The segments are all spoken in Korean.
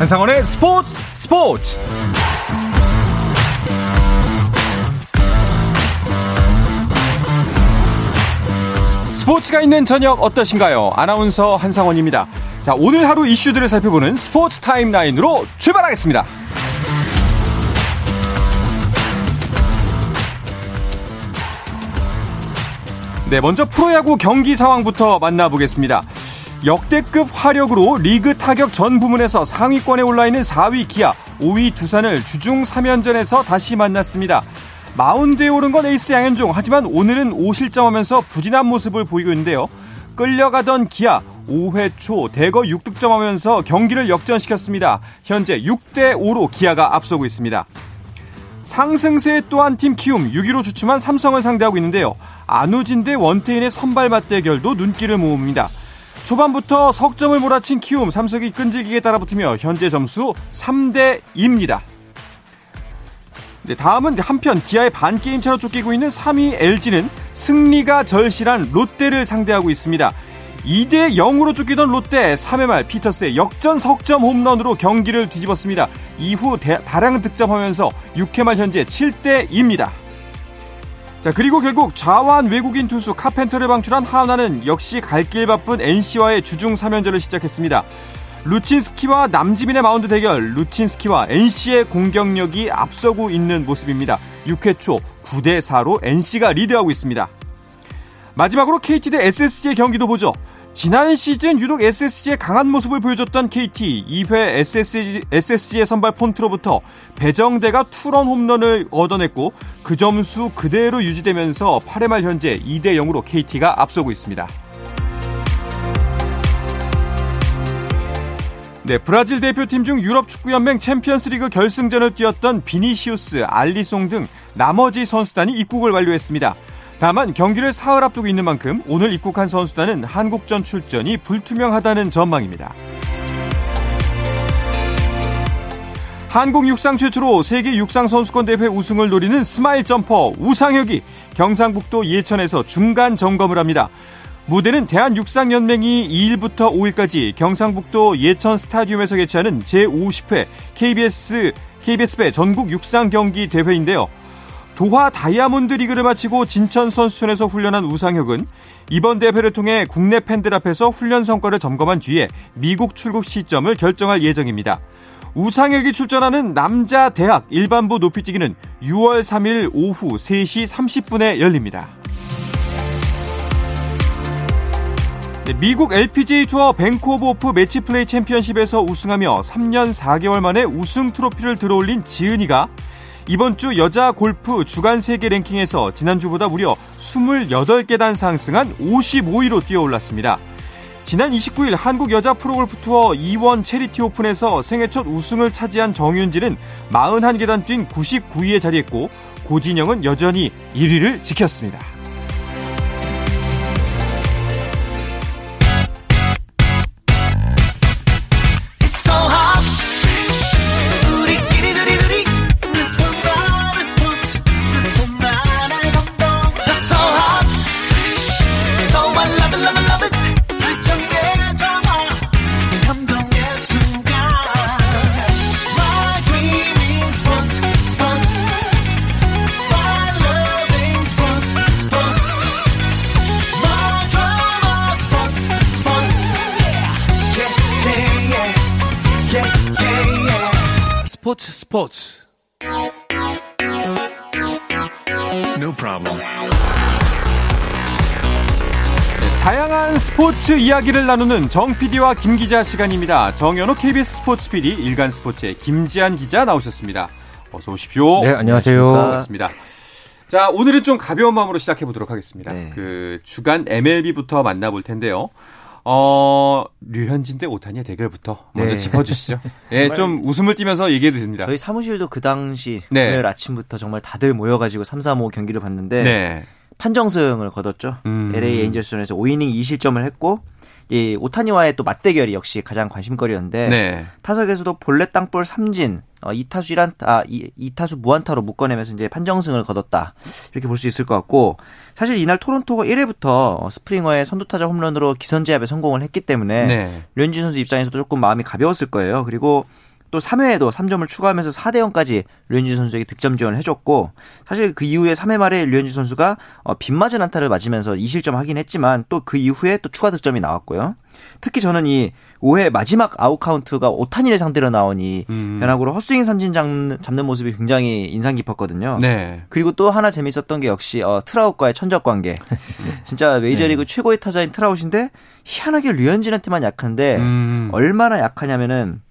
한상원의 스포츠 스포츠 스포츠가 있는 저녁 어떠신가요? 아나운서 한상원입니다. 자, 오늘 하루 이슈들을 살펴보는 스포츠 타임라인으로 출발하겠습니다. 네, 먼저 프로야구 경기 상황부터 만나보겠습니다. 역대급 화력으로 리그 타격 전 부문에서 상위권에 올라있는 4위 기아, 5위 두산을 주중 3연전에서 다시 만났습니다. 마운드에 오른 건 에이스 양현종, 하지만 오늘은 5실점하면서 부진한 모습을 보이고 있는데요. 끌려가던 기아, 5회 초 대거 6득점하면서 경기를 역전시켰습니다. 현재 6대5로 기아가 앞서고 있습니다. 상승세 또한 팀 키움 6위로 주춤한 삼성을 상대하고 있는데요. 안우진 대 원태인의 선발 맞대결도 눈길을 모읍니다. 초반부터 석점을 몰아친 키움 삼성이 끈질기게 따라붙으며 현재 점수 3대 2입니다. 네, 다음은 한편 기아의 반게임 차로 쫓기고 있는 3위 LG는 승리가 절실한 롯데를 상대하고 있습니다. 2대 0으로 쫓기던 롯데 3회 말 피터스의 역전 석점 홈런으로 경기를 뒤집었습니다. 이후 대, 다량 득점하면서 6회 말 현재 7대 2입니다. 자, 그리고 결국 좌완 외국인 투수 카펜터를 방출한 하나는 역시 갈 길 바쁜 NC와의 주중 3연전을 시작했습니다. 루친스키와 남지민의 마운드 대결, 루친스키와 NC의 공격력이 앞서고 있는 모습입니다. 6회 초 9대 4로 NC가 리드하고 있습니다. 마지막으로 KT 대 SSG의 경기도 보죠. 지난 시즌 유독 SSG에 강한 모습을 보여줬던 KT 2회 SSG, SSG의 선발 폰트로부터 배정대가 투런 홈런을 얻어냈고 그 점수 그대로 유지되면서 8회 말 현재 2대 0으로 KT가 앞서고 있습니다. 네, 브라질 대표팀 중 유럽 축구연맹 챔피언스리그 결승전을 뛰었던 비니시우스, 알리송 등 나머지 선수단이 입국을 완료했습니다. 다만 경기를 사흘 앞두고 있는 만큼 오늘 입국한 선수단은 한국전 출전이 불투명하다는 전망입니다. 한국 육상 최초로 세계 육상 선수권 대회 우승을 노리는 스마일 점퍼 우상혁이 경상북도 예천에서 중간 점검을 합니다. 무대는 대한육상연맹이 2일부터 5일까지 경상북도 예천 스타디움에서 개최하는 제50회 KBS KBS배 전국 육상 경기 대회인데요. 도하 다이아몬드 리그를 마치고 진천 선수촌에서 훈련한 우상혁은 이번 대회를 통해 국내 팬들 앞에서 훈련 성과를 점검한 뒤에 미국 출국 시점을 결정할 예정입니다. 우상혁이 출전하는 남자 대학 일반부 높이뛰기는 6월 3일 오후 3시 30분에 열립니다. 네, 미국 LPGA 투어 오브 호프 매치 플레이 챔피언십에서 우승하며 3년 4개월 만에 우승 트로피를 들어올린 지은희가 이번 주 여자 골프 주간 세계 랭킹에서 지난주보다 무려 28계단 상승한 55위로 뛰어올랐습니다. 지난 29일 한국 여자 프로골프 투어 2원 체리티 오픈에서 생애 첫 우승을 차지한 정윤지는 41계단 뛴 99위에 자리했고 고진영은 여전히 1위를 지켰습니다. 스포츠 No problem. 다양한 스포츠 이야기를 나누는 정 PD와 김 기자 시간입니다. 정현호 KBS 스포츠 PD, 일간 스포츠의 김지한 기자 나오셨습니다. 어서 오십시오. 네, 안녕하세요. 반갑습니다. 자, 오늘은 좀 가벼운 마음으로 시작해 보도록 하겠습니다. 네. 그 주간 MLB부터 만나볼 텐데요. 어, 류현진 대 오타니의 대결부터 먼저 네. 짚어주시죠. 예, 좀 웃음을 띠면서 얘기해도 됩니다. 저희 사무실도 그 당시 네. 오늘 아침부터 정말 다들 모여가지고 3, 4, 5 경기를 봤는데 네. 판정승을 거뒀죠. 음. LA 에인절스전에서 5이닝 2실점을 했고 이 오타니와의 또 맞대결이 역시 가장 관심거리였는데 네. 타석에서도 볼넷 땅볼 삼진 어, 2타수 1안 아 2, 타수 무안타로 묶어내면서 이제 판정승을 거뒀다. 이렇게 볼 수 있을 것 같고 사실 이날 토론토가 1회부터 스프링어의 선두타자 홈런으로 기선제압에 성공을 했기 때문에 네. 류현진 선수 입장에서도 조금 마음이 가벼웠을 거예요. 그리고 또 3회에도 3점을 추가하면서 4대 0까지 류현진 선수에게 득점 지원을 해줬고 사실 그 이후에 3회 말에 류현진 선수가 어, 빗맞은 안타를 맞으면서 2실점 하긴 했지만 또 그 이후에 또 추가 득점이 나왔고요. 특히 저는 이 5회 마지막 아웃 카운트가 오타니를 상대로 나오니 음. 변화구로 헛스윙 삼진 잡는, 잡는 모습이 굉장히 인상 깊었거든요. 네. 그리고 또 하나 재밌었던 게 역시 어, 트라웃과의 천적 관계. 진짜 메이저리그 최고의 타자인 트라웃인데 희한하게 류현진한테만 약한데 음. 얼마나 약하냐면은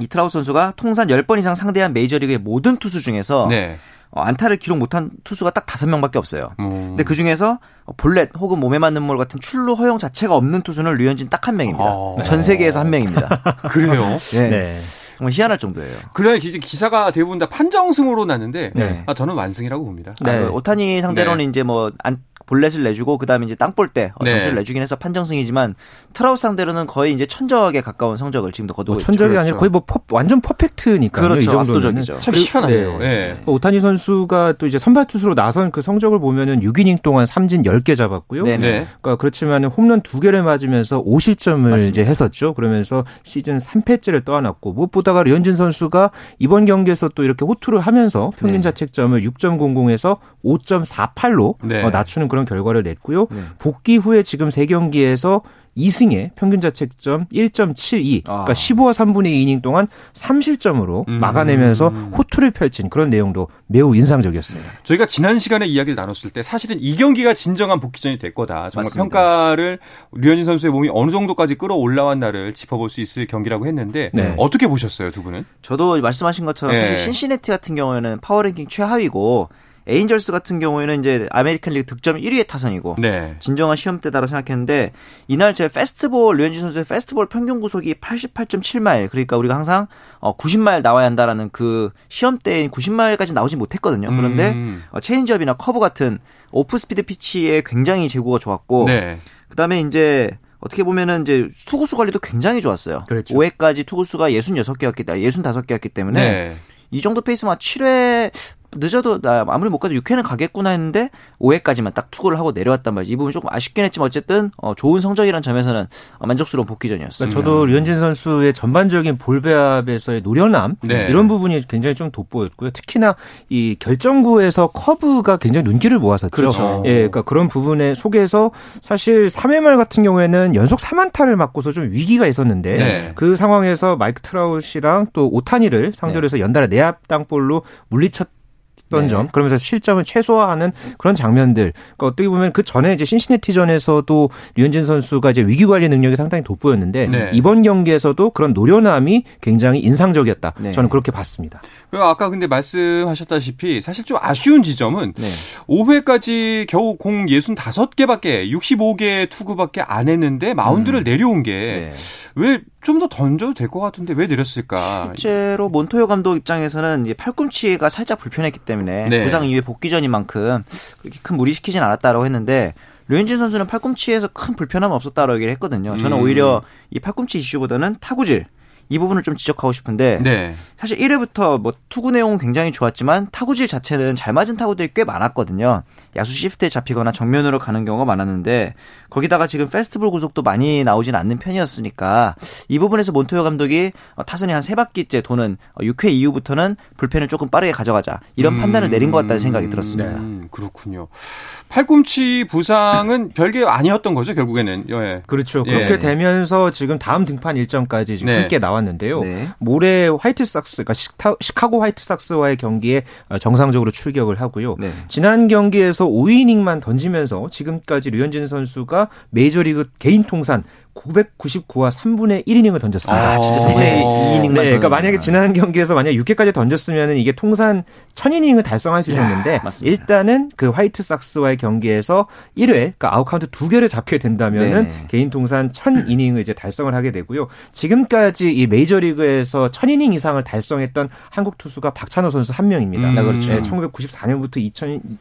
이 트라웃 선수가 통산 10번 이상 상대한 메이저리그의 모든 투수 중에서 네. 어, 안타를 기록 못한 투수가 딱 다섯 명밖에 없어요. 음. 근데 그 중에서 볼넷 혹은 몸에 맞는 볼 같은 출루 허용 자체가 없는 투수는 류현진 딱 한 명입니다. 아. 전 세계에서 한 명입니다. 그래요. 네. 네. 정말 희한할 정도예요. 그날 기- 기사가 대부분 다 판정승으로 났는데 네. 아, 저는 완승이라고 봅니다. 네. 아, 그 오타니 상대로는 이제 뭐 안, 볼넷을 내주고 그다음에 이제 땅 볼 때 어, 네. 점수를 내주긴 해서 판정승이지만 트라웃 상대로는 거의 이제 천적에 가까운 성적을 지금도 거두고 뭐 천적이 있죠. 아니라 거의 뭐 퍼- 완전 퍼펙트니까요. 그렇죠. 이 정도는. 압도적이죠. 참 희한하네요. 네. 예. 오타니 선수가 또 이제 선발 투수로 나선 그 성적을 보면은 6이닝 동안 삼진 10개 잡았고요. 네네. 네. 그러니까 그렇지만 홈런 두 개를 맞으면서 5실점을 맞습니다. 이제 했었죠. 그러면서 시즌 3패째를 떠안았고 무엇보다가 류현진 선수가 이번 경기에서 또 이렇게 호투를 하면서 평균 네. 자책점을 6.00에서 5.48로 네. 어, 낮추는 그런 결과를 냈고요. 네. 복귀 후에 지금 세 경기에서 2승에 평균 자책점 1.72, 아. 그러니까 15와 3분의 2이닝 동안 3실점으로 음. 막아내면서 호투를 펼친 그런 내용도 매우 인상적이었습니다. 저희가 지난 시간에 이야기를 나눴을 때 사실은 이 경기가 진정한 복귀전이 될 거다. 정말 맞습니다. 평가를 류현진 선수의 몸이 어느 정도까지 끌어올라왔나를 짚어볼 수 있을 경기라고 했는데 네. 어떻게 보셨어요, 두 분은? 저도 말씀하신 것처럼 네. 사실 신시내티 같은 경우에는 파워랭킹 최하위고 에인절스 같은 경우에는 이제 아메리칸 리그 득점 1위의 타선이고 네. 진정한 시험대다라고 생각했는데 이날 제 패스트볼 류현진 선수의 패스트볼 평균 구속이 88.7마일 그러니까 우리가 항상 어 90마일 나와야 한다라는 그 시험대인 90마일까지 나오지 못했거든요. 그런데 음. 어, 체인지업이나 커브 같은 off-speed pitch에 굉장히 제구가 좋았고 네. 그다음에 이제 어떻게 보면은 이제 투구수 관리도 굉장히 좋았어요. 그렇죠. 5회까지 투구수가 66개였기 때문에 65개였기 때문에 네. 이 정도 페이스면 7회 늦어도 나 아무리 못 가도 6회는 가겠구나 했는데 5회까지만 딱 투구를 하고 내려왔단 말이지. 이 부분이 조금 아쉽긴 했지만 어쨌든 어, 좋은 성적이라는 점에서는 어, 만족스러운 복귀전이었습니다. 그러니까 저도 류현진 선수의 전반적인 볼배합에서의 노련함 네. 이런 부분이 굉장히 좀 돋보였고요. 특히나 이 결정구에서 커브가 굉장히 눈길을 모았었죠. 그렇죠. 예, 그러니까 그런 부분에 속에서 사실 3회 말 같은 경우에는 연속 3안타를 맞고서 좀 위기가 있었는데 네. 그 상황에서 마이크 트라웃이랑 또 오타니를 상대로 해서 연달아 내야 땅볼로 물리쳤 던 네. 점 그러면서 실점을 최소화하는 그런 장면들 그러니까 어떻게 보면 그 전에 이제 신시내티전에서도 류현진 선수가 이제 위기 관리 능력이 상당히 돋보였는데 네. 이번 경기에서도 그런 노련함이 굉장히 인상적이었다 네. 저는 그렇게 봤습니다. 아까 근데 말씀하셨다시피 사실 좀 아쉬운 지점은 네. 5회까지 겨우 공 65개밖에 65개 투구밖에 안 했는데 마운드를 내려온 게 네. 왜 좀 더 던져도 될 것 같은데 왜 내렸을까? 실제로 몬토요 감독 입장에서는 이제 팔꿈치가 살짝 불편했기 때문에 네. 부상 이후에 복귀 전인 만큼 그렇게 큰 무리 시키진 않았다라고 했는데 류현진 선수는 팔꿈치에서 큰 불편함 없었다라고 얘기를 했거든요. 저는 음. 오히려 이 팔꿈치 이슈보다는 타구질 이 부분을 좀 지적하고 싶은데 네. 사실 1회부터 뭐 투구 내용은 굉장히 좋았지만 타구질 자체는 잘 맞은 타구들이 꽤 많았거든요. 야수 시프트에 잡히거나 정면으로 가는 경우가 많았는데 거기다가 지금 페스티벌 구속도 많이 나오진 않는 편이었으니까 이 부분에서 몬토요 감독이 어, 타선이 한 세 바퀴째 도는 6회 이후부터는 불펜을 조금 빠르게 가져가자 이런 판단을 내린 것 같다는 생각이 들었습니다. 음, 그렇군요. 팔꿈치 부상은 별게 아니었던 거죠, 결국에는. 예. 그렇죠. 예. 그렇게 되면서 지금 다음 등판 일정까지 지금 네. 함께 나 왔는데요. 네. 모레 화이트삭스, 그러니까 시카, 시카고 화이트삭스와의 경기에 어, 정상적으로 출격을 하고요. 네. 지난 경기에서 5이닝만 던지면서 지금까지 류현진 선수가 메이저리그 개인 통산 999와 3분의 1이닝을 던졌습니다. 아, 진짜 어. 3분의 2이닝만 네, 그러니까 만약에 지난 경기에서 만약 6회까지 던졌으면 이게 통산 1000이닝을 달성할 수 있었는데 맞습니다. 일단은 그 화이트삭스와의 경기에서 1회 그러니까 아웃카운트 두 개를 잡게 된다면은 네. 개인 통산 1000이닝을 이제 달성을 하게 되고요. 지금까지 이 메이저리그에서 1000이닝 이상을 달성했던 한국 투수가 박찬호 선수 한 명입니다. 음, 네, 그렇죠. 1994년부터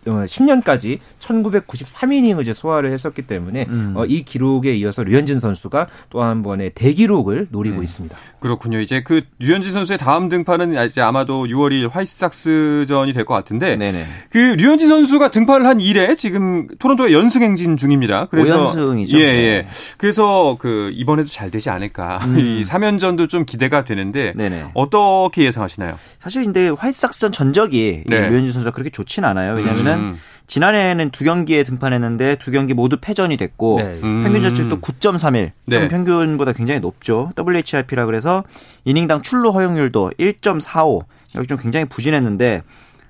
2010년까지 1993이닝을 이제 소화를 했었기 때문에 음. 어, 이 기록에 이어서 류현진 선수 선수가 또 한 번의 대기록을 노리고 음. 있습니다. 그렇군요. 이제 그 류현진 선수의 다음 등판은 이제 아마도 6월 1일 화이트삭스전이 될 것 같은데 네네. 그 류현진 선수가 등판을 한 이래 지금 토론토에 연승 행진 중입니다. 그래서 5연승이죠. 예, 예. 네. 그래서 그 이번에도 잘 되지 않을까. 음. 이 3연전도 좀 기대가 되는데 네네. 어떻게 예상하시나요? 사실 근데 화이트삭스전 전적이 네. 이 류현진 선수가 그렇게 좋진 않아요. 왜냐면은 음. 지난해에는 두 경기에 등판했는데 두 경기 모두 패전이 됐고 네. 음. 평균 자책도 9.31. 네. 좀 평균보다 굉장히 높죠. WHRP라 그래서 이닝당 출루 허용률도 1.45. 여기 좀 굉장히 부진했는데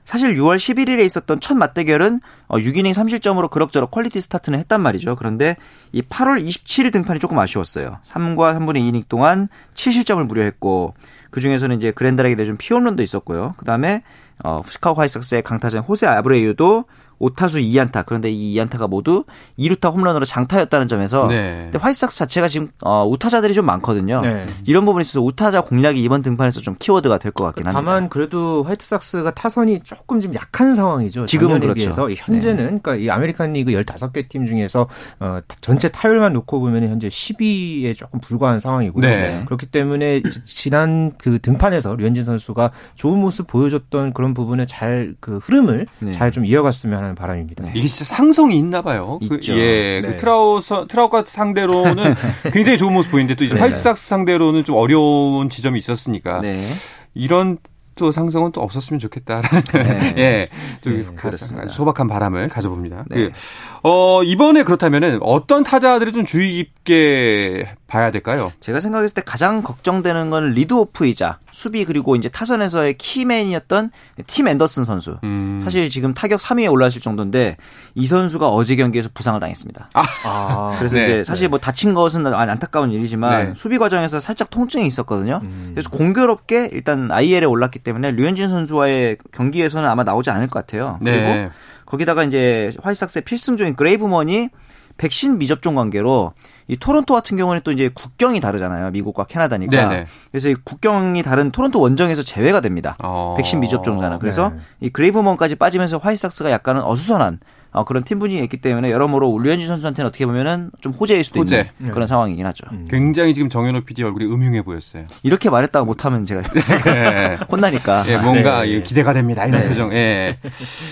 사실 6월 11일에 있었던 첫 맞대결은 6이닝 3실점으로 그럭저럭 퀄리티 스타트는 했단 말이죠. 그런데 이 8월 27일 등판이 조금 아쉬웠어요. 3과 3분의 2이닝 동안 7실점을 기록했고 그중에서는 이제 그랜달에게 내준 피홈런도 있었고요. 그다음에 어, 시카고 화이삭스의 강타자 호세 아브레이유도 5타수 2안타. 그런데 이 2안타가 모두 2루타 홈런으로 장타였다는 점에서 네. 근데 화이삭스 자체가 지금 어, 우타자들이 좀 많거든요. 네. 이런 부분에 있어서 우타자 공략이 이번 등판에서 좀 키워드가 될 것 같긴 합니다. 다만 그래도 화이트삭스가 타선이 조금 좀 약한 상황이죠. 지금은 그렇죠. 비해서 현재는 그러니까 이 아메리칸 리그 15개 팀 중에서 어, 전체 타율만 놓고 보면 현재 10위에 조금 불과한 상황이고요. 네. 그렇기 때문에 지- 지난 그 등판에서 류현진 선수가 좋은 모습 보여줬던 그런 부분에 잘 그 흐름을 네. 잘좀 이어갔으면 하는 바람입니다. 네. 이게 진짜 상성이 있나 봐요. 그, 있죠. 예, 그 네. 트라웃 트라웃 상대로는 굉장히 좋은 모습 보이는데 또 이제 네. 화이트삭스 상대로는 좀 어려운 지점이 있었으니까 네. 이런 또 상성은 또 없었으면 좋겠다라는 네. 예, 좀 네, 그렇습니다. 소박한 바람을 가져봅니다. 네. 그, 어, 이번에 그렇다면은 어떤 타자들이 좀 주의 깊게 봐야 될까요? 제가 생각했을 때 가장 걱정되는 건 리드오프이자 수비 그리고 이제 타선에서의 키맨이었던 팀 앤더슨 선수. 음. 사실 지금 타격 3위에 올라왔을 정도인데 이 선수가 어제 경기에서 부상을 당했습니다. 아, 그래서 네. 이제 사실 뭐 다친 것은 안타까운 일이지만 네. 수비 과정에서 살짝 통증이 있었거든요. 음. 그래서 공교롭게 일단 IL에 올랐기 때문에 류현진 선수와의 경기에서는 아마 나오지 않을 것 같아요. 그리고 네. 거기다가 이제 화이삭스의 필승조인 그레이브먼이 백신 미접종 관계로 이 토론토 같은 경우는 또 이제 국경이 다르잖아요. 미국과 캐나다니까. 네네. 그래서 이 국경이 다른 토론토 원정에서 제외가 됩니다. 어. 백신 미접종자는. 그래서 네. 이 그레이브먼까지 빠지면서 화이삭스가 약간은 어수선한 어, 그런 팀 분위기가 있기 때문에 여러모로 류현진 선수한테는 어떻게 보면은 좀 호재일 수도 호재. 있는 그런 상황이긴 하죠. 굉장히 지금 정현호 PD 얼굴이 음흉해 보였어요. 이렇게 말했다가 못하면 제가 예. 혼나니까. 예, 뭔가 네. 예, 기대가 됩니다. 이런 네. 표정. 예.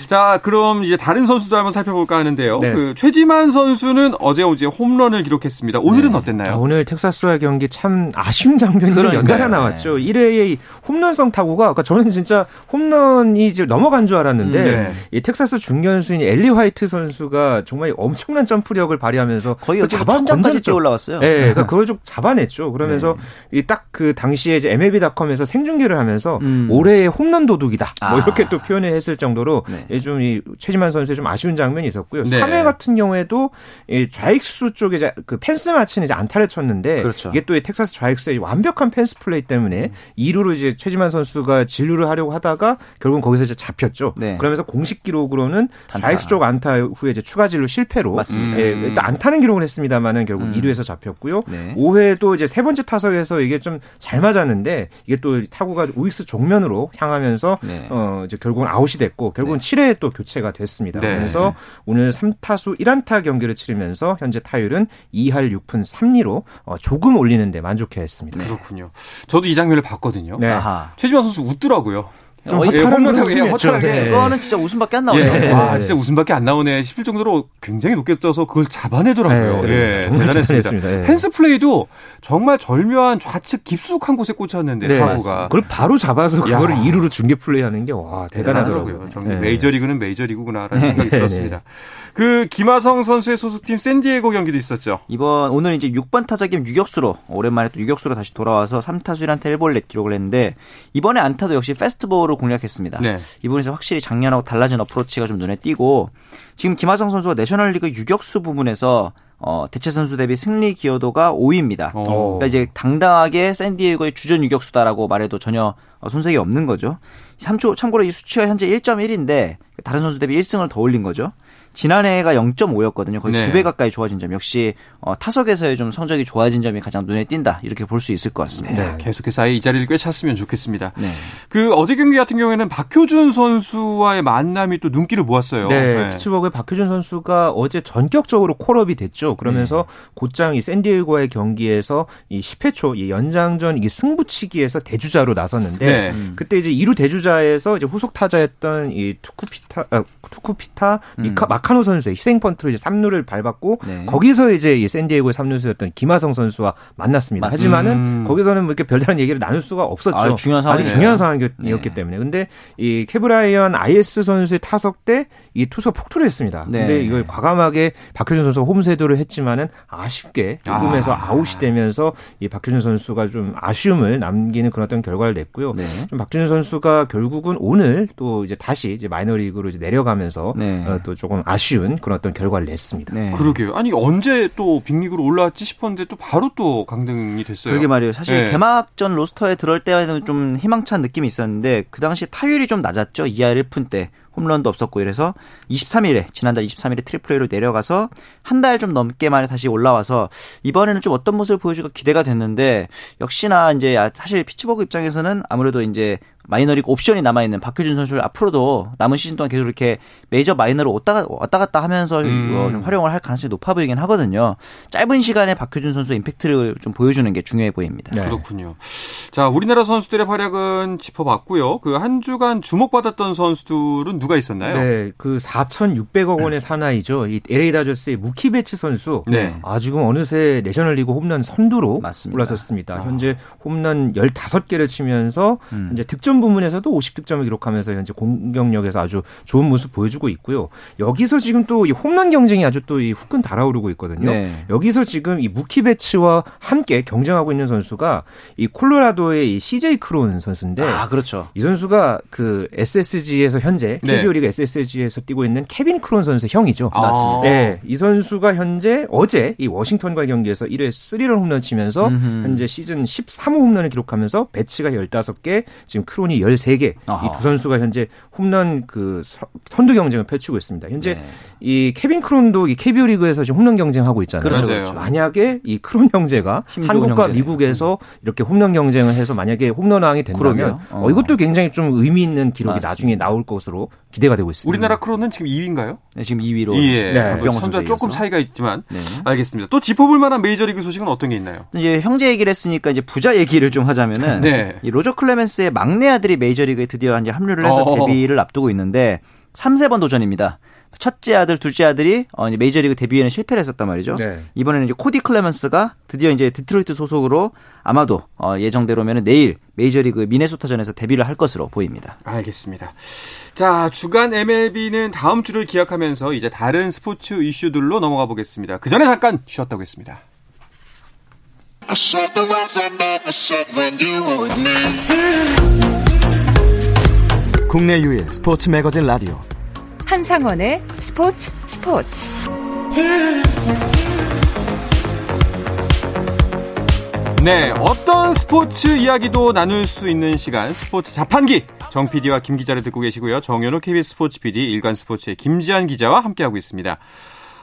자, 그럼 이제 다른 선수도 한번 살펴볼까 하는데요. 네. 그 최지만 선수는 어제 어제 홈런을 기록했습니다. 오늘은 네. 아, 어땠나요? 오늘 텍사스와의 경기 참 아쉬운 장면이 좀 그러니까요. 연달아 나왔죠. 1회의 홈런성 타구가 아까 저는 진짜 홈런이 이제 넘어간 줄 알았는데 음, 네. 이 텍사스 중견수인 엘리 화이 트 선수가 정말 엄청난 점프력을 발휘하면서 거의 잡아 천장까지. 뛰어 올라왔어요. 네, 그러니까 그걸 좀 잡아냈죠. 그러면서 네. 이딱그 당시에 이제 MLB.com에서 생중계를 하면서 음. 올해의 홈런 도둑이다. 아. 뭐 이렇게 또 표현을 했을 정도로 네. 좀이 최지만 선수의 좀 아쉬운 장면이 있었고요. 네. 3회 같은 경우에도 이 좌익수 쪽에 이제 그 펜스 맞히는 이제 안타를 쳤는데 그렇죠. 이게 또 이 텍사스 좌익수의 완벽한 펜스 플레이 때문에 2루로 이제 최지만 선수가 진루를 하려고 하다가 결국 거기서 이제 잡혔죠. 네. 그러면서 공식 기록으로는 단타. 좌익수 쪽 안타 후에 이제 추가 진루 실패로 맞습니다. 예, 음. 일단 안타는 기록을 했습니다만은 결국 음. 2루에서 잡혔고요. 네. 5회도 이제 세 번째 타석에서 이게 좀 잘 맞았는데 이게 또 타구가 우익수 정면으로 향하면서 네. 어 이제 결국은 아웃이 됐고 결국은 7회에 또 교체가 됐습니다. 네. 그래서 오늘 3타수 1안타 경기를 치르면서 현재 타율은 2할 6푼 3리로 어, 조금 올리는데 만족해 했습니다. 그렇군요. 저도 이 장면을 봤거든요. 네. 최지만 선수 웃더라고요. 어, 예, 홈런 타고 예, 웃음이었죠. 허탈하게. 네. 그거는 진짜 웃음밖에 안 나오네요. 예. 네. 와, 진짜 웃음밖에 안 나오네 싶을 정도로 굉장히 높게 떠서 그걸 잡아내더라고요. 네, 예, 정말 대단했습니다. 예. 펜스 플레이도 정말 절묘한 좌측 깊숙한 곳에 꽂혔는데 네, 타구가. 그걸 바로 잡아서 그거를 야. 2루로 중계 플레이하는 게 와 대단하더라고요. 정말 네. 메이저리그는 메이저리그구나라는 생각이 네, 들었습니다. 그 김하성 선수의 소속팀 샌디에고 경기도 있었죠. 이번 오늘 이제 6번 타자 겸 유격수로 오랜만에 또 유격수로 다시 돌아와서 3타수 1안타 1볼넷 기록을 했는데 이번에 안타도 역시 페스트볼을 공략했습니다. 네. 이번에서 확실히 작년하고 달라진 어프로치가 좀 눈에 띄고 지금 김하성 선수가 내셔널리그 유격수 부분에서 어, 대체 선수 대비 승리 기여도가 5위입니다. 어. 그러니까 이제 당당하게 샌디에고의 주전 유격수다라고 말해도 전혀 어, 손색이 없는 거죠. 3초, 참고로 이 수치가 현재 1.1인데 다른 선수 대비 1승을 더 올린 거죠. 지난해가 0.5였거든요. 거의 네. 두배 가까이 좋아진 점. 역시 어, 타석에서의 좀 성적이 좋아진 점이 가장 눈에 띈다. 이렇게 볼 수 있을 것 같습니다. 네, 계속해서 아예 이 자리를 꽤 찼으면 좋겠습니다. 네. 그 어제 경기 같은 경우에는 박효준 선수와의 만남이 또 눈길을 모았어요. 네, 피츠버그의 박효준 선수가 어제 전격적으로 콜업이 됐죠. 그러면서 네. 곧장 이 샌디에이고와의 경기에서 이 10회 초 이 연장전 이 승부치기에서 대주자로 나섰는데 네. 그때 이제 2루 대주자에서 이제 후속 타자였던 이 투쿠피타 아, 투쿠피타 미카 마카노 선수의 희생 펀트로 이제 3루를 밟았고 음. 네. 거기서 이제 이 샌디에이고의 3루수였던 김하성 선수와 만났습니다. 맞습니다. 하지만은 음. 거기서는 뭐 이렇게 별다른 얘기를 나눌 수가 없었죠. 아주 중요한 아주 상황이네요. 중요한 상황이었기 네. 때문에. 근데 이 케브라이언 IS 선수의 타석 때 이 투수가 폭투를 했습니다. 네. 근데 이걸 과감하게 박효준 선수가 홈세도를 했지만은 아쉽게 아. 꿈에서 아 웃이 되면서 이 박효준 선수가 좀 아쉬움을 남기는 그런 어떤 결과를 냈고요. 네. 좀 박준현 선수가 결국은 오늘 또 이제 다시 이제 마이너리그로 이제 내려가면서 네. 어, 또 조금 아쉬운 그런 어떤 결과를 냈습니다. 네. 그러게요. 아니 언제 또 빅리그로 올라왔지 싶었는데 또 바로 또 강등이 됐어요. 그러게 말이에요. 사실 네. 개막전 로스터에 들어올 때는 좀 희망찬 느낌이 있었는데 그 당시 타율이 좀 낮았죠. 2할 1푼대 홈런도 없었고 이래서 23일에 지난달 23일에 트리플 A로 내려가서 한 달 좀 넘게 만에 다시 올라와서 이번에는 좀 어떤 모습을 보여줄까 기대가 됐는데 역시나 이제 아, 사실 피츠버그 입장에서는 아무래도 이제 마이너리그 옵션이 남아 있는 박효준 선수를 앞으로도 남은 시즌 동안 계속 이렇게 메이저 마이너로 왔다, 가- 왔다 갔다 하면서 음. 어, 좀 활용을 할 가능성이 높아 보이긴 하거든요. 짧은 시간에 박효준 선수의 임팩트를 좀 보여주는 게 중요해 보입니다. 네. 그렇군요. 자, 우리나라 선수들의 활약은 짚어봤고요. 그 한 주간 주목받았던 선수들은 누가 있었나요? 네, 그 4,600억 원의 사나이죠. 이 LA 다저스의 무키 베츠 선수. 네. 아, 지금 어느새 내셔널리그 홈런 선두로 맞습니다. 올라섰습니다. 아. 현재 홈런 15개를 치면서 음. 이제 득점 부문에서도 50득점을 기록하면서 현재 공격력에서 아주 좋은 모습 보여주고 있고요. 여기서 지금 또 이 홈런 경쟁이 아주 또 이 후끈 달아오르고 있거든요. 네. 여기서 지금 이 무키 베츠와 함께 경쟁하고 있는 선수가 이 콜로라도의 이 CJ 크론 선수인데 아, 그렇죠. 이 선수가 그 SSG에서 현재 네. KBO 리그 SSG에서 뛰고 있는 케빈 크론 선수의 형이죠. 아. 맞습니다. 네, 이 선수가 현재 어제 이 워싱턴과의 경기에서 1회 3런 홈런 치면서 음흠. 현재 시즌 13호 홈런을 기록하면서 베츠가 15개, 지금 크론 이 13개. 아하. 이두 선수가 현재 홈런 그 서- 선두 경쟁을 펼치고 있습니다. 현재 네. 이 케빈 크론도 이 KBO 리그에서 지금 홈런 경쟁하고 있잖아요. 그렇죠. 그렇죠. 만약에 이 크론 형제가 한국과 형제네요. 미국에서 이렇게 홈런 경쟁을 해서 만약에 홈런왕이 된다면. 어. 어, 이것도 굉장히 좀 의미 있는 기록이 맞습니다. 나중에 나올 것으로 기대가 되고 있습니다. 우리나라 크론은 지금 2위인가요? 네, 지금 2위로 예. 네. 선수와 조금. 차이가 있지만 네. 알겠습니다. 또 짚어볼 만한 메이저리그 소식은 어떤 게 있나요? 이제 형제 얘기를 했으니까 이제 부자 얘기를 좀 하자면은 네. 이 로저 클레멘스의 막내 아들이 메이저리그에 드디어 이제 합류를 해서 어. 데뷔를 앞두고 있는데 삼세번 도전입니다. 첫째 아들, 둘째 아들이 어, 이제 메이저리그 데뷔에는 실패를 했었단 말이죠. 네. 이번에는 이제 코디 클레먼스가 드디어 이제 디트로이트 소속으로 아마도 어, 예정대로면은 내일 메이저리그 미네소타전에서 데뷔를 할 것으로 보입니다. 알겠습니다. 자, 주간 MLB는 다음 주를 기약하면서 이제 다른 스포츠 이슈들로 넘어가 보겠습니다. 그 전에 잠깐 쉬었다 오겠습니다. 국내 유일 스포츠 매거진 라디오 한상원의 스포츠 스포츠 네, 어떤 스포츠 이야기도 나눌 수 있는 시간 스포츠 자판기 정 PD와 김 기자를 듣고 계시고요. 정현호 KBS 스포츠 PD 일간 스포츠의 김지한 기자와 함께하고 있습니다.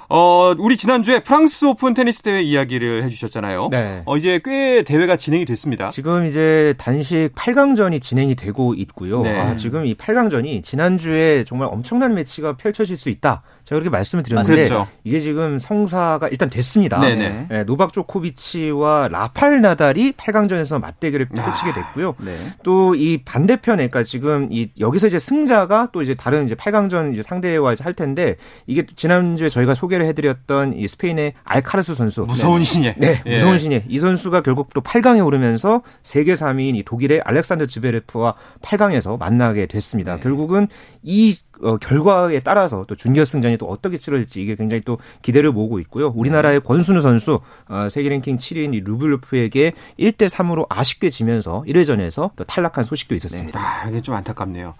어, 우리 지난주에 프랑스 오픈 테니스 대회 이야기를 해주셨잖아요. 네. 어, 이제 꽤 대회가 진행이 됐습니다. 지금 이제 단식 8강전이 진행이 되고 있고요. 네. 아, 지금 이 8강전이 지난주에 정말 엄청난 매치가 펼쳐질 수 있다. 제가 그렇게 말씀을 드렸는데 그렇죠. 이게 지금 성사가 일단 됐습니다. 네네. 네, 노박 조코비치와 라팔 나달이 8강전에서 맞대결을 아. 펼치게 됐고요. 네. 또이 반대편에 그러니까 지금 이 여기서 이제 승자가 또 이제 다른 이제 8강전 이제 상대와 이제 할 텐데 이게 지난주에 저희가 소개를 해드렸던 이 스페인의 알카라스 선수 무서운 신예. 네, 예. 무서운 신예. 이 선수가 결국 또 8강에 오르면서 세계 3위인 이 독일의 알렉산더 즈베레프와 8강에서 만나게 됐습니다. 네. 결국은 이 어, 결과에 따라서 또 준결승전이 또 어떻게 치러질지 이게 굉장히 또 기대를 모으고 있고요. 우리나라의 권순우 선수 어, 세계 랭킹 7위인 이 루블로프에게 1대 3으로 아쉽게 지면서 1회전에서 또 탈락한 소식도 있었습니다. 아, 이게 좀 안타깝네요.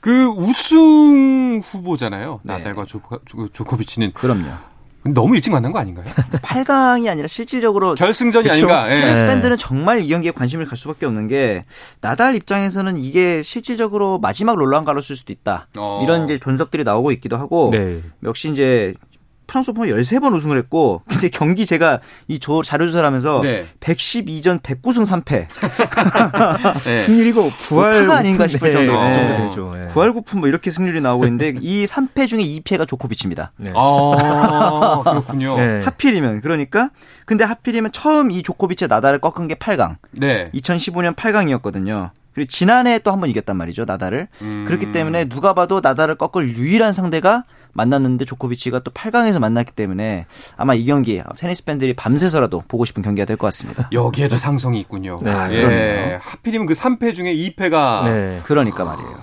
그 우승 후보잖아요. 네. 나달과 조, 조, 조코비치는 그럼요. 너무 일찍 만난 거 아닌가요? 8강이 아니라 실질적으로 결승전이 그쵸. 아닌가? 예. 테니스 네. 팬들은 정말 이 경기에 관심을 갈 수밖에 없는 게 나달 입장에서는 이게 실질적으로 마지막 롤랑 가로스일 수도 있다. 어. 이런 이제 분석들이 나오고 있기도 하고 네. 역시 이제 프랑스 오픈 13번 우승을 했고 근데 경기 제가 이 조, 자료 조사를 하면서 네. 112전 109승 3패 네. 승률이고 부활 타가 아닌가 싶을 정도로. 그 정도 네. 되죠. 예. 구할 구품 뭐 이렇게 승률이 나오고 있는데 이 3패 중에 2패가 조코비치입니다. 네. 아, 그렇군요. 네. 네. 하필이면 그러니까 근데 하필이면 처음 이 조코비치 나달을 꺾은 게 8강. 2015년 8강이었거든요. 그리고 지난해 또 한 번 이겼단 말이죠 나달을. 음. 그렇기 때문에 누가 봐도 나달을 꺾을 유일한 상대가 만났는데 조코비치가 또 8강에서 만났기 때문에 아마 이 경기 테니스 팬들이 밤새서라도 보고 싶은 경기가 될 것 같습니다. 여기에도 상성이 있군요. 네, 예. 그럼요. 하필이면 그 3패 중에 2패가 네. 그러니까 말이에요.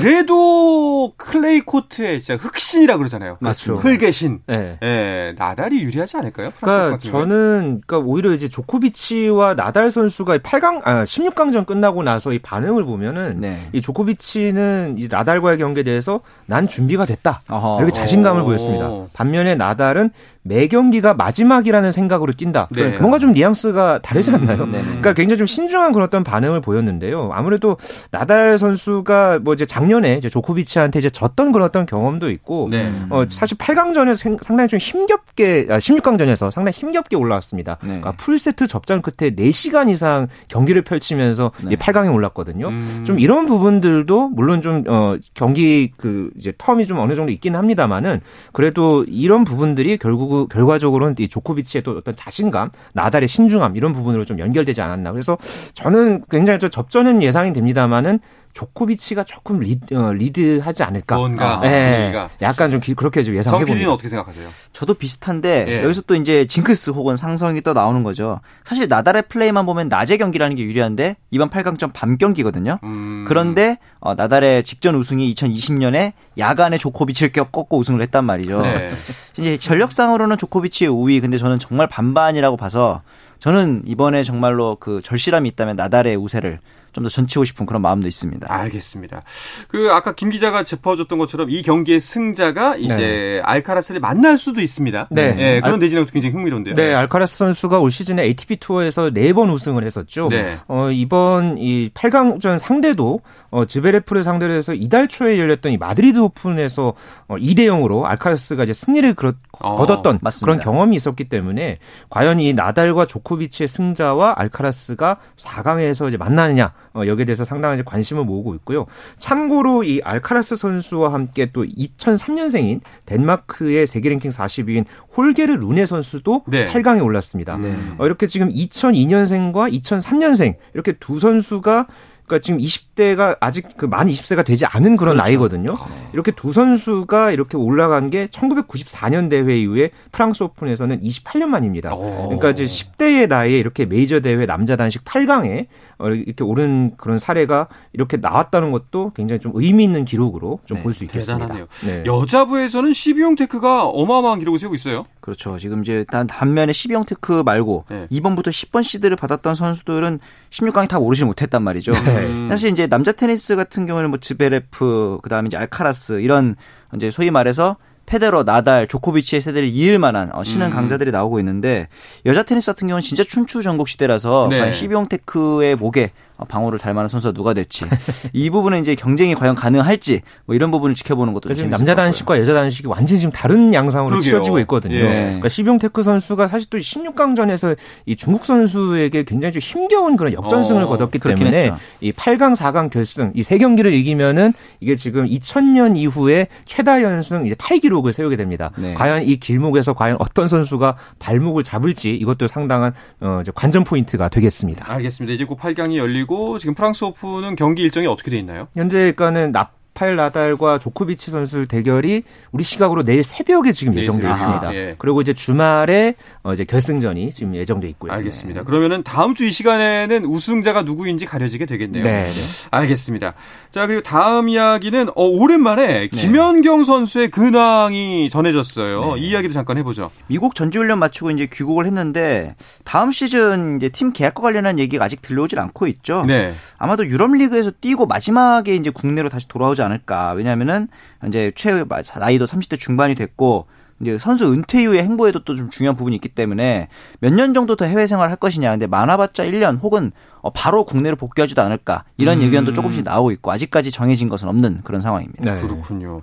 그래도 클레이 코트의 진짜 흙신이라 그러잖아요. 맞죠. 흙의 신. 네. 예, 나달이 유리하지 않을까요? 그러니까? 저는 그러니까 오히려 이제 조코비치와 나달 선수가 8강 아 16강전 끝나고 나서 이 반응을 보면은 네. 이 조코비치는 이 나달과의 경기에 대해서 난 준비가 됐다. 어허. 이렇게 자신감을 오. 보였습니다. 반면에 나달은 매 경기가 마지막이라는 생각으로 뛴다. 네. 뭔가 좀 뉘앙스가 다르지 않나요? 음. 그러니까 굉장히 좀 신중한 그런 어떤 반응을 보였는데요. 아무래도 나달 선수가 뭐 이제 작년에 이제 조코비치한테 이제 졌던 그런 어떤 경험도 있고 네. 어, 사실 8강전에서 상당히 좀 힘겹게, 아, 16강전에서 상당히 힘겹게 올라왔습니다. 네. 그러니까 풀세트 접전 끝에 4시간 이상 경기를 펼치면서 네. 이 8강에 올랐거든요. 음. 좀 이런 부분들도 물론 좀, 어, 경기 그 이제 텀이 좀 어느 정도 있긴 합니다만은 그래도 이런 부분들이 결국, 결과적으로는 이 조코비치의 또 어떤 자신감, 나달의 신중함 이런 부분으로 좀 연결되지 않았나. 그래서 저는 굉장히 좀 접전은 예상이 됩니다만은 조코비치가 조금 리드, 어, 리드하지 않을까. 뭔가 예, 분위기가. 약간 좀 기- 그렇게 좀 예상해 정. 어떻게 생각하세요? 저도 비슷한데 예. 여기서 또 이제 징크스 혹은 상성이 또 나오는 거죠. 사실 나달의 플레이만 보면 낮에 경기라는 게 유리한데 이번 8강전 밤 경기거든요. 음. 그런데 어, 나달의 직전 우승이 2020년에 야간에 조코비치를 꺾고 우승을 했단 말이죠. 네. 이제 전력상으로는 조코비치의 우위 근데 저는 정말 반반이라고 봐서 저는 이번에 정말로 그 절실함이 있다면 나달의 우세를 좀 더 전치고 싶은 그런 마음도 있습니다. 알겠습니다. 그 아까 김 기자가 짚어줬던 것처럼 이 경기의 승자가 이제 알카라스를 만날 수도 있습니다. 네. 예, 그런 알- 대진행도 굉장히 흥미로운데요. 네, 알카라스 선수가 올 시즌에 ATP 투어에서 네 번 우승을 했었죠. 네. 어, 이번 이 8강전 상대도 어, 즈베레프를 상대로 해서 이달 초에 열렸던 이 마드리드 오픈에서 어, 2대 0으로 알카라스가 이제 승리를 그렇, 어, 거뒀던 맞습니다. 그런 경험이 있었기 때문에 과연 이 나달과 조코비치의 승자와 알카라스가 4강에서 이제 만나느냐 어, 여기에 대해서 상당한 이제 관심을 모으고 있고요. 참고로 이 알카라스 선수와 함께 또 2003년생인 덴마크의 세계 랭킹 40위인 홀게르 루네 선수도 네. 8강에 올랐습니다. 네. 어, 이렇게 지금 2002년생과 2003년생 이렇게 두 선수가 그러니까 지금 20대가 아직 그 만 20세가 되지 않은 그런 나이거든요. 이렇게 두 선수가 이렇게 올라간 게 1994년 대회 이후에 프랑스 오픈에서는 28년 만입니다. 오. 그러니까 이제 10대의 나이에 이렇게 메이저 대회 남자 단식 8강에 어, 이렇게 오른 그런 사례가 이렇게 나왔다는 것도 굉장히 좀 의미 있는 기록으로 좀 네, 볼수 있겠습니다. 대단하네요. 네. 여자부에서는 시비옹테크가 어마어마한 기록을 세우고 있어요. 그렇죠. 지금 이제 단 반면에 시비옹테크 말고 네. 2번부터 10번 시드를 받았던 선수들은 16강에 다 오르지 못했단 말이죠. 네. 사실 이제 남자 테니스 같은 경우는 뭐 즈베레프, 그다음에 이제 알카라스 이런 이제 소위 말해서 페데러, 나달, 조코비치의 세대를 이을 만한 어, 신흥 음. 강자들이 나오고 있는데 여자 테니스 같은 경우는 진짜 춘추 전국 시대라서 네. 과연 시비옹테크의 목에 어, 방울을 달 만한 선수가 누가 될지 이 부분은 이제 경쟁이 과연 가능할지 뭐 이런 부분을 지켜보는 것도 그러니까 지금 남자. 단식과 여자 단식이 완전히 지금 다른 양상으로 그러게요. 치러지고 있거든요. 예. 그러니까 시비옹테크 선수가 사실 또 16강전에서 이 중국 선수에게 굉장히 좀 힘겨운 그런 역전승을 어, 거뒀기 때문에 했죠. 이 8강, 4강 결승 이 세 경기를 이기면은 이게 지금 2000년 이후에 최다 연승 이제 타이 기록을 세우게 됩니다. 네. 과연 이 길목에서 과연 어떤 선수가 발목을 잡을지 이것도 상당한 어 이제 관전 포인트가 되겠습니다. 알겠습니다. 이제 곧 8강이 열리고 지금 프랑스 오픈은 경기 일정이 어떻게 돼 있나요? 현재 그러니까 는 나파엘 나달과 조코비치 선수 대결이 우리 시각으로 내일 새벽에 지금 예정돼 새벽. 있습니다. 아, 예. 그리고 이제 주말에 어 이제 결승전이 지금 예정돼 있고요. 알겠습니다. 그러면은 다음 주 이 시간에는 우승자가 누구인지 가려지게 되겠네요. 네. 네. 알겠습니다. 자, 그리고 다음 이야기는 어, 오랜만에 김연경 선수의 근황이 전해졌어요. 이 이야기도 잠깐 해보죠. 미국 전지훈련 마치고 이제 귀국을 했는데 다음 시즌 이제 팀 계약과 관련한 얘기가 아직 들려오질 않고 있죠. 네. 아마도 유럽 리그에서 뛰고 마지막에 이제 국내로 다시 돌아오지 않을까. 왜냐하면은 이제 최 나이도 30대 중반이 됐고 이제 선수 은퇴 이후의 행보에도 또 좀 중요한 부분이 있기 때문에 몇 년 정도 더 해외 생활을 할 것이냐. 근데 많아봤자 1년 혹은 어, 바로 국내로 복귀하지도 않을까 이런 음. 의견도 조금씩 나오고 있고 아직까지 정해진 것은 없는 그런 상황입니다. 네. 그렇군요.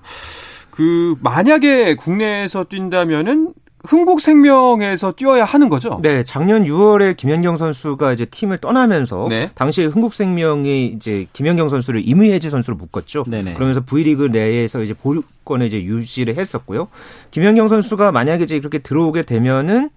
그 만약에 국내에서 뛴다면은 흥국생명에서 뛰어야 하는 거죠? 네, 작년 6월에 김연경 선수가 이제 팀을 떠나면서 네. 당시에 흥국생명이 이제 김연경 선수를 임의해제 선수로 묶었죠. 네네. 그러면서 V리그 내에서 이제 보유권을 이제 유지를 했었고요. 김연경 선수가 만약에 이제 그렇게 들어오게 되면은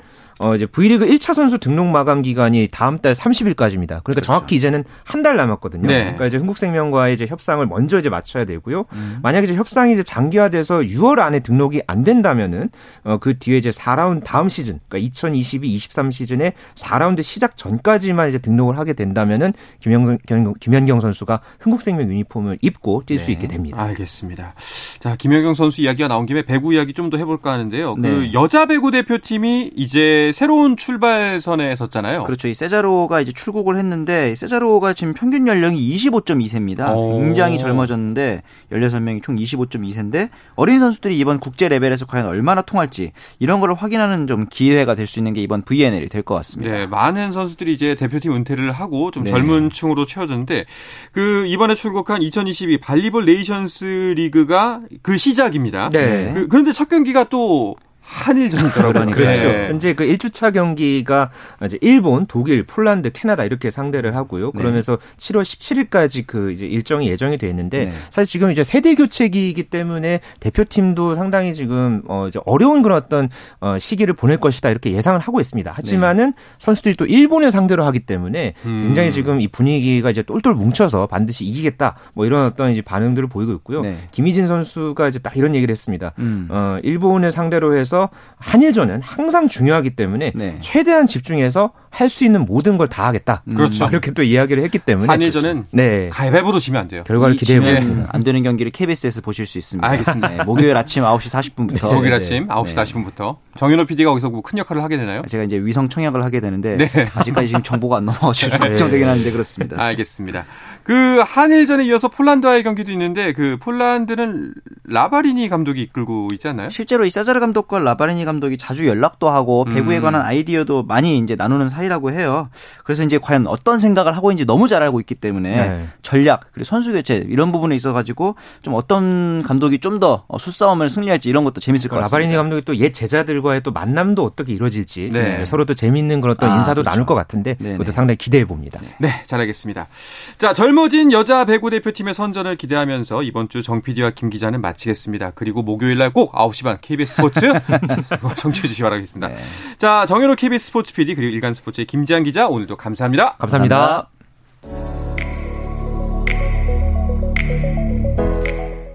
어 이제 V리그 1차 선수 등록 마감 기간이 다음 달 30일까지입니다. 그러니까 정확히 이제는 한 달 남았거든요. 네. 그러니까 이제 흥국생명과의 이제 협상을 먼저 이제 맞춰야 되고요. 음. 만약에 이제 협상이 이제 장기화돼서 6월 안에 등록이 안 된다면은 어 그 뒤에 이제 4라운드 다음 시즌, 그러니까 2022, 23 시즌에 4라운드 시작 전까지만 이제 등록을 하게 된다면은 김연경, 김연경 선수가 흥국생명 유니폼을 입고 뛸수 네. 있게 됩니다. 알겠습니다. 자, 김연경 선수 이야기가 나온 김에 배구 이야기 좀 더 해볼까 하는데요. 그 네. 여자 배구 대표팀이 이제 새로운 출발선에 섰잖아요. 그렇죠. 이 세자로가 이제 출국을 했는데 세자로가 지금 평균 연령이 25.2세입니다. 오. 굉장히 젊어졌는데 16명이 총 25.2세인데 어린 선수들이 이번 국제 레벨에서 과연 얼마나 통할지 이런 걸 확인하는 좀 기회가 될 수 있는 게 이번 VNL이 될 것 같습니다. 네, 많은 선수들이 이제 대표팀 은퇴를 하고 좀 네. 젊은 층으로 채워졌는데 그 이번에 출국한 2022 발리볼 네이션스 리그가 그 시작입니다. 네. 그, 런데첫 경기가 또 한일 전이더라고요. 그러니까요. 그렇죠. 네. 현재 그 1주차 경기가 이제 일본, 독일, 폴란드, 캐나다 이렇게 상대를 하고요. 그러면서 7월 17일까지 그 이제 일정이 예정이 돼 있는데 네. 사실 지금 이제 세대 교체기이기 때문에 대표팀도 상당히 지금 어 이제 어려운 그런 어떤 어 시기를 보낼 것이다 이렇게 예상을 하고 있습니다. 하지만은 선수들이 또 일본을 상대로 하기 때문에 음. 굉장히 지금 이 분위기가 이제 똘똘 뭉쳐서 반드시 이기겠다 뭐 이런 어떤 이제 반응들을 보이고 있고요. 네. 김희진 선수가 이제 딱 이런 얘기를 했습니다. 음. 어, 일본을 상대로 해서 한일 전은 항상 중요하기 때문에 네. 최대한 집중해서 할 수 있는 모든 걸 다 하겠다. 그렇죠. 막 이렇게 또 이야기를 했기 때문에 한일전은 네. 가위바위보도 지면 안 돼요. 결과를 이 기대해 지면 보겠습니다. 안 되는 경기를 KBS에서 보실 수 있습니다. 알겠습니다. 네, 목요일 아침 9시 40분부터 목요일 아침 9시 40분부터 정현호 PD가 거기서 뭐 큰 역할을 하게 되나요? 제가 이제 위성 청약을 하게 되는데 네. 아직까지 지금 정보가 안 넘어가지고 걱정되긴 하는데 그렇습니다. 알겠습니다. 그 한일전에 이어서 폴란드와의 경기도 있는데 그 폴란드는 라바리니 감독이 이끌고 있지 않나요? 실제로 이 사자르 감독과 라바리니 감독이 자주 연락도 하고 배구에 음. 관한 아이디어도 많이 이제 나누는 사 이라고 해요. 그래서 이제 과연 어떤 생각을 하고 있는지 너무 잘 알고 있기 때문에 네. 전략 그리고 선수 교체 이런 부분에 있어 가지고 좀 어떤 감독이 좀 더 수싸움을 승리할지 이런 것도 재밌을 것 같습니다. 라바리니 감독이 또 옛 제자들과의 또 만남도 어떻게 이루어질지 네. 서로 또 재밌는 그런 어떤 아, 인사도 그렇죠. 나눌 것 같은데 네네. 그것도 상당히 기대해 봅니다. 네, 잘 알겠습니다. 자, 젊어진 여자 배구 대표팀의 선전을 기대하면서 이번 주 정 PD와 김 기자는 마치겠습니다. 그리고 목요일 날 꼭 9시 반 KBS 스포츠 청취해 주시기 바라겠습니다. 네. 자, 정현호 KBS 스포츠 PD 그리고 일간 스포츠 의 김지한 기자 오늘도 감사합니다. 감사합니다.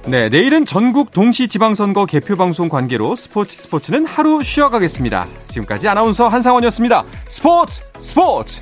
네, 내일은 전국 동시 지방선거 개표 방송 관계로 스포츠 스포츠는 하루 쉬어가겠습니다. 지금까지 아나운서 한상원이었습니다. 스포츠 스포츠!